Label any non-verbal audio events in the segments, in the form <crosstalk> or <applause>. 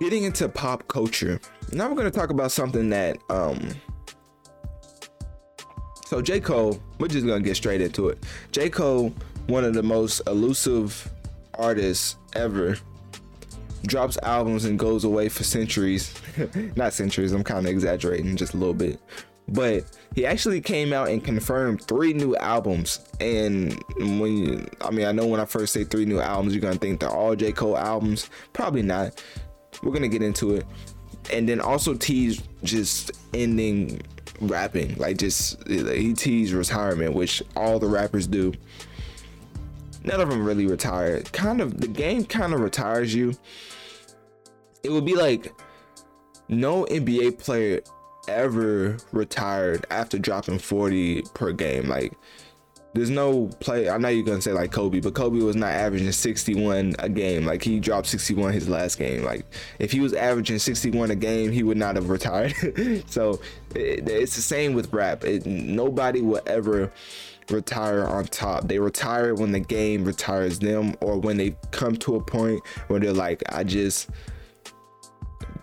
getting into pop culture. Now we're gonna talk about something that um so J. Cole, we're just gonna get straight into it. J. Cole, one of the most elusive artists ever, drops albums and goes away for centuries. <laughs> Not centuries, I'm kind of exaggerating just a little bit. But he actually came out and confirmed three new albums. And when you, I mean, I know when I first say three new albums, you're gonna think they're all J. Cole albums. Probably not. We're gonna get into it. And then also teased just ending rapping. Like just he teased retirement, which all the rappers do. None of them really retired. Kind of the game kind of retires you. It would be like no NBA player ever retired after dropping 40 per game. Like there's no play. I know you're gonna say like Kobe, but Kobe was not averaging 61 a game. Like he dropped 61 his last game. Like if he was averaging 61 a game, he would not have <laughs> retired. so it, it's the same with rap. It, nobody will ever retire on top. They retire when the game retires them, or when they come to a point where they're like, I just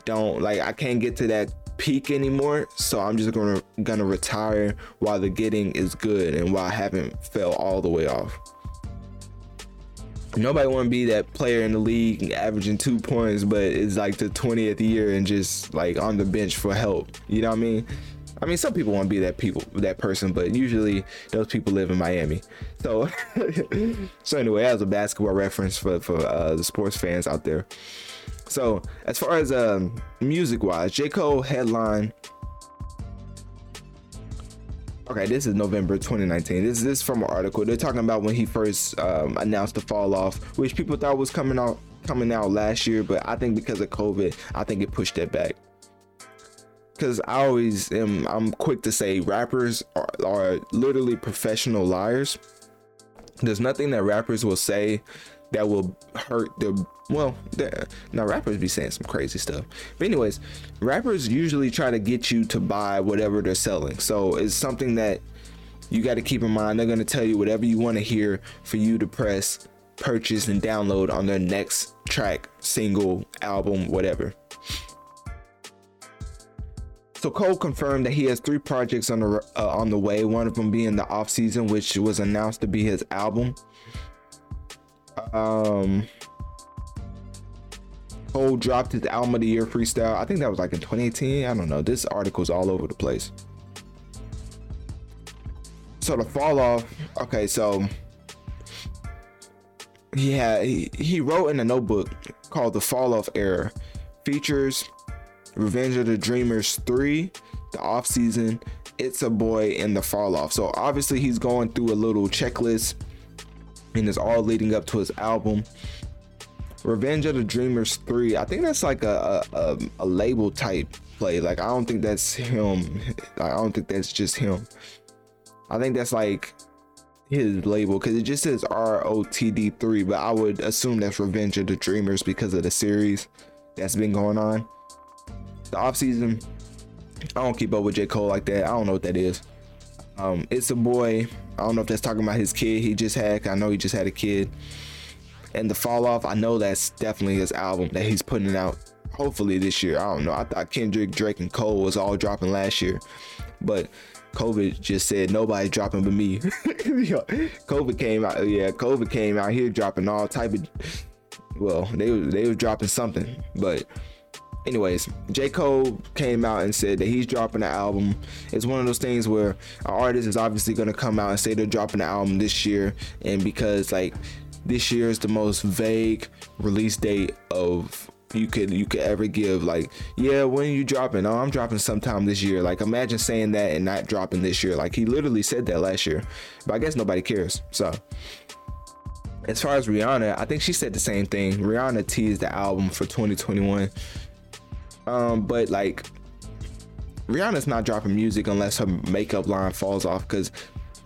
don't like. I can't get to that peak anymore so i'm just gonna gonna retire while the getting is good and while i haven't fell all the way off. Nobody want to be that player in the league averaging two points but it's like the 20th year and just like on the bench for help you know what i mean I mean, some people want to be that people, that person, but usually those people live in Miami. So, <laughs> so anyway, as a basketball reference for for uh, the sports fans out there. So as far as um, music wise, J. Cole headline. Okay, this is November 2019. This, this is from an article. They're talking about when he first um, announced the fall off, which people thought was coming out coming out last year, but I think because of COVID, I think it pushed it back. Cause I always am I'm quick to say rappers are, are literally professional liars. There's nothing that rappers will say that will hurt the well now rappers be saying some crazy stuff. But anyways rappers usually try to get you to buy whatever they're selling. So it's something that you got to keep in mind. They're going to tell you whatever you want to hear for you to press purchase and download on their next track single album whatever so Cole confirmed that he has three projects on the uh, on the way. One of them being the off season, which was announced to be his album. Um, Cole dropped his album of the year freestyle. I think that was like in 2018. I don't know. This article's all over the place. So the fall off. Okay, so yeah, he, he wrote in a notebook called The Fall Off Era. Features Revenge of the Dreamers 3, The Off Season, It's a Boy, and The Fall Off. So obviously he's going through a little checklist and it's all leading up to his album. Revenge of the Dreamers 3, I think that's like a, a, a label type play. Like, I don't think that's him. I don't think that's just him. I think that's like his label because it just says ROTD3, but I would assume that's Revenge of the Dreamers because of the series that's been going on. The off season, I don't keep up with J. Cole like that. I don't know what that is. Um, it's a boy. I don't know if that's talking about his kid he just had. I know he just had a kid. And the fall off, I know that's definitely his album that he's putting out. Hopefully this year. I don't know. I thought Kendrick, Drake, and Cole was all dropping last year, but COVID just said nobody's dropping but me. <laughs> COVID came out. Yeah, COVID came out here dropping all type of. Well, they they were dropping something, but anyways, J. Cole came out and said that he's dropping an album. It's one of those things where an artist is obviously gonna come out and say they're dropping an album this year, and because like this year is the most vague release date of you could you could ever give. Like yeah when are you dropping? Oh i'm dropping sometime this year. Like imagine saying that and not dropping this year. Like he literally said that last year. But i guess nobody cares so. As far as rihanna i think she said the same thing. Rihanna teased the album for 2021 um, but like Rihanna's not dropping music unless her makeup line falls off because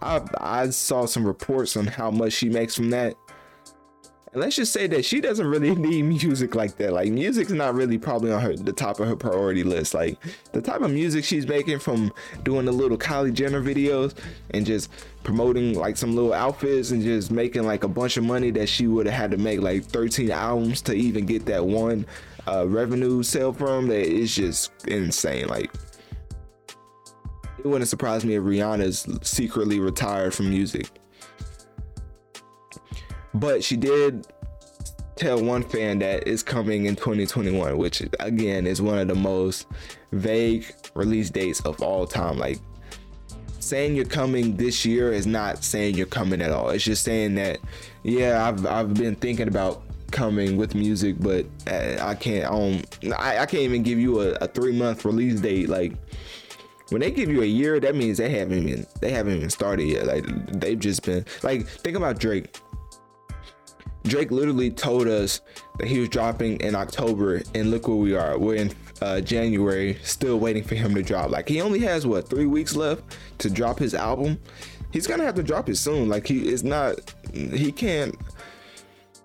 I I saw some reports on how much she makes from that. And let's just say that she doesn't really <laughs> need music like that. Like music's not really probably on her the top of her priority list. Like the type of music she's making from doing the little Kylie Jenner videos and just promoting like some little outfits and just making like a bunch of money that she would have had to make like 13 albums to even get that one uh, revenue sale from that is just insane. Like it wouldn't surprise me if Rihanna's secretly retired from music. But she did tell one fan that it's coming in 2021, which again is one of the most vague release dates of all time. Like saying you're coming this year is not saying you're coming at all. It's just saying that, yeah, I've I've been thinking about coming with music, but I can't. Um, I, I can't even give you a, a three month release date. Like when they give you a year, that means they haven't even they haven't even started yet. Like they've just been like think about Drake. Drake literally told us that he was dropping in October, and look where we are. We're in uh, January, still waiting for him to drop. Like he only has what three weeks left to drop his album. He's gonna have to drop it soon. Like he is not, he can't.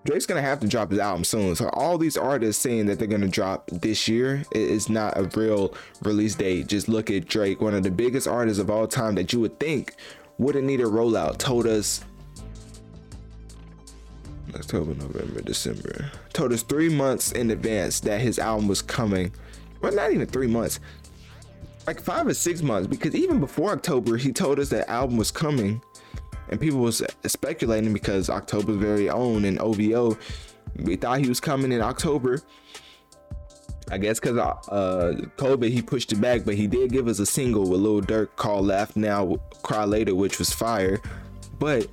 Drake's gonna have to drop his album soon. So all these artists saying that they're gonna drop this year is not a real release date. Just look at Drake, one of the biggest artists of all time that you would think wouldn't need a rollout. Told us October, November, December. Told us three months in advance that his album was coming. Well, not even three months, like five or six months. Because even before October, he told us that album was coming, and people was speculating because October's very own and OVO. We thought he was coming in October. I guess because uh, COVID, he pushed it back, but he did give us a single with Lil Durk called "Laugh Now, Cry Later," which was fire. But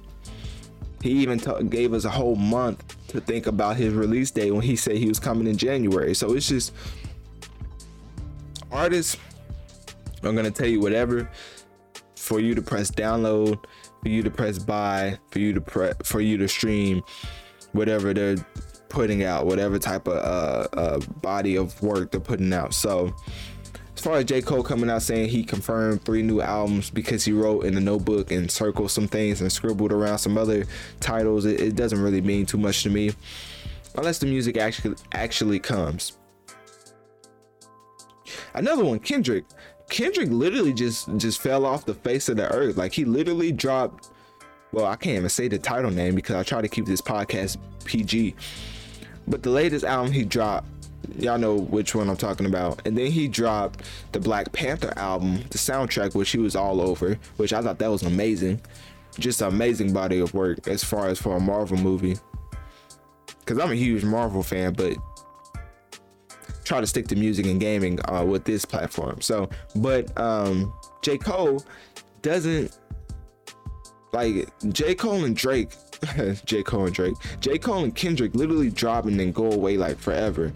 he even t- gave us a whole month to think about his release date when he said he was coming in January. So it's just artists are gonna tell you whatever for you to press download, for you to press buy, for you to pre- for you to stream, whatever they're putting out, whatever type of uh, uh, body of work they're putting out. So as far as J. Cole coming out saying he confirmed three new albums because he wrote in the notebook and circled some things and scribbled around some other titles, it, it doesn't really mean too much to me. Unless the music actually actually comes. Another one, Kendrick. Kendrick literally just just fell off the face of the earth. Like he literally dropped well, I can't even say the title name because I try to keep this podcast PG. But the latest album he dropped y'all know which one I'm talking about. And then he dropped the Black Panther album, the soundtrack, which he was all over, which I thought that was amazing. Just an amazing body of work as far as for a Marvel movie. Cause I'm a huge Marvel fan, but try to stick to music and gaming uh, with this platform. So, but um, J. Cole doesn't like J. Cole and Drake <laughs> J. Cole and Drake. J. Cole and Kendrick literally drop and then go away like forever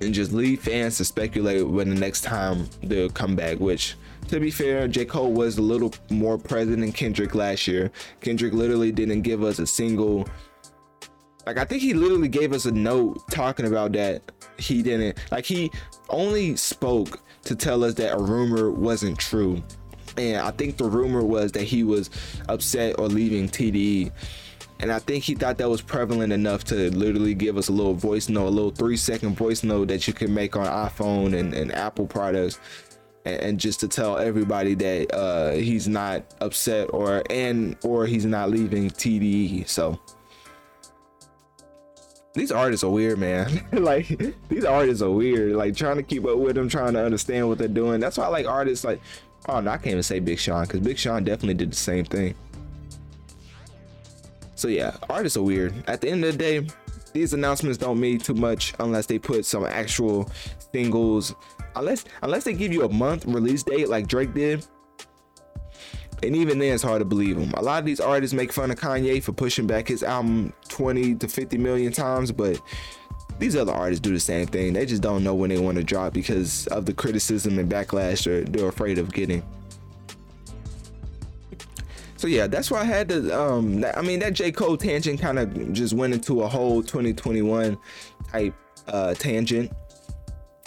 and just leave fans to speculate when the next time they'll come back. Which, to be fair, J. Cole was a little more present than Kendrick last year. Kendrick literally didn't give us a single. Like, I think he literally gave us a note talking about that he didn't. Like, he only spoke to tell us that a rumor wasn't true. And I think the rumor was that he was upset or leaving TDE and I think he thought that was prevalent enough to literally give us a little voice note, a little three second voice note that you can make on iPhone and, and Apple products. And, and just to tell everybody that uh, he's not upset or and or he's not leaving TDE. So these artists are weird, man. <laughs> like these artists are weird. Like trying to keep up with them, trying to understand what they're doing. That's why I like artists like oh no, I can't even say Big Sean because Big Sean definitely did the same thing. So yeah, artists are weird. At the end of the day, these announcements don't mean too much unless they put some actual singles. Unless unless they give you a month release date like Drake did. And even then, it's hard to believe them. A lot of these artists make fun of Kanye for pushing back his album 20 to 50 million times, but these other artists do the same thing. They just don't know when they want to drop because of the criticism and backlash they're, they're afraid of getting. So yeah, that's why I had to. Um, I mean, that J Cole tangent kind of just went into a whole 2021 type uh, tangent.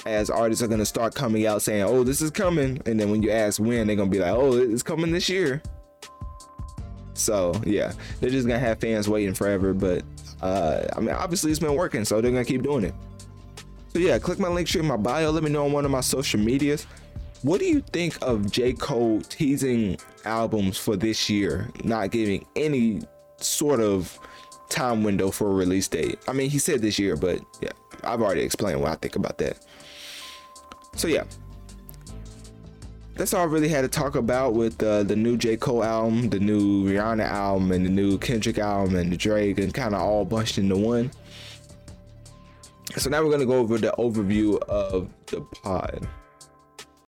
As artists are gonna start coming out saying, "Oh, this is coming," and then when you ask when, they're gonna be like, "Oh, it's coming this year." So yeah, they're just gonna have fans waiting forever. But uh, I mean, obviously it's been working, so they're gonna keep doing it. So yeah, click my link tree in my bio. Let me know on one of my social medias. What do you think of J. Cole teasing albums for this year, not giving any sort of time window for a release date? I mean, he said this year, but yeah, I've already explained what I think about that. So yeah, that's all I really had to talk about with uh, the new J Cole album, the new Rihanna album, and the new Kendrick album, and the Drake, and kind of all bunched into one. So now we're gonna go over the overview of the pod.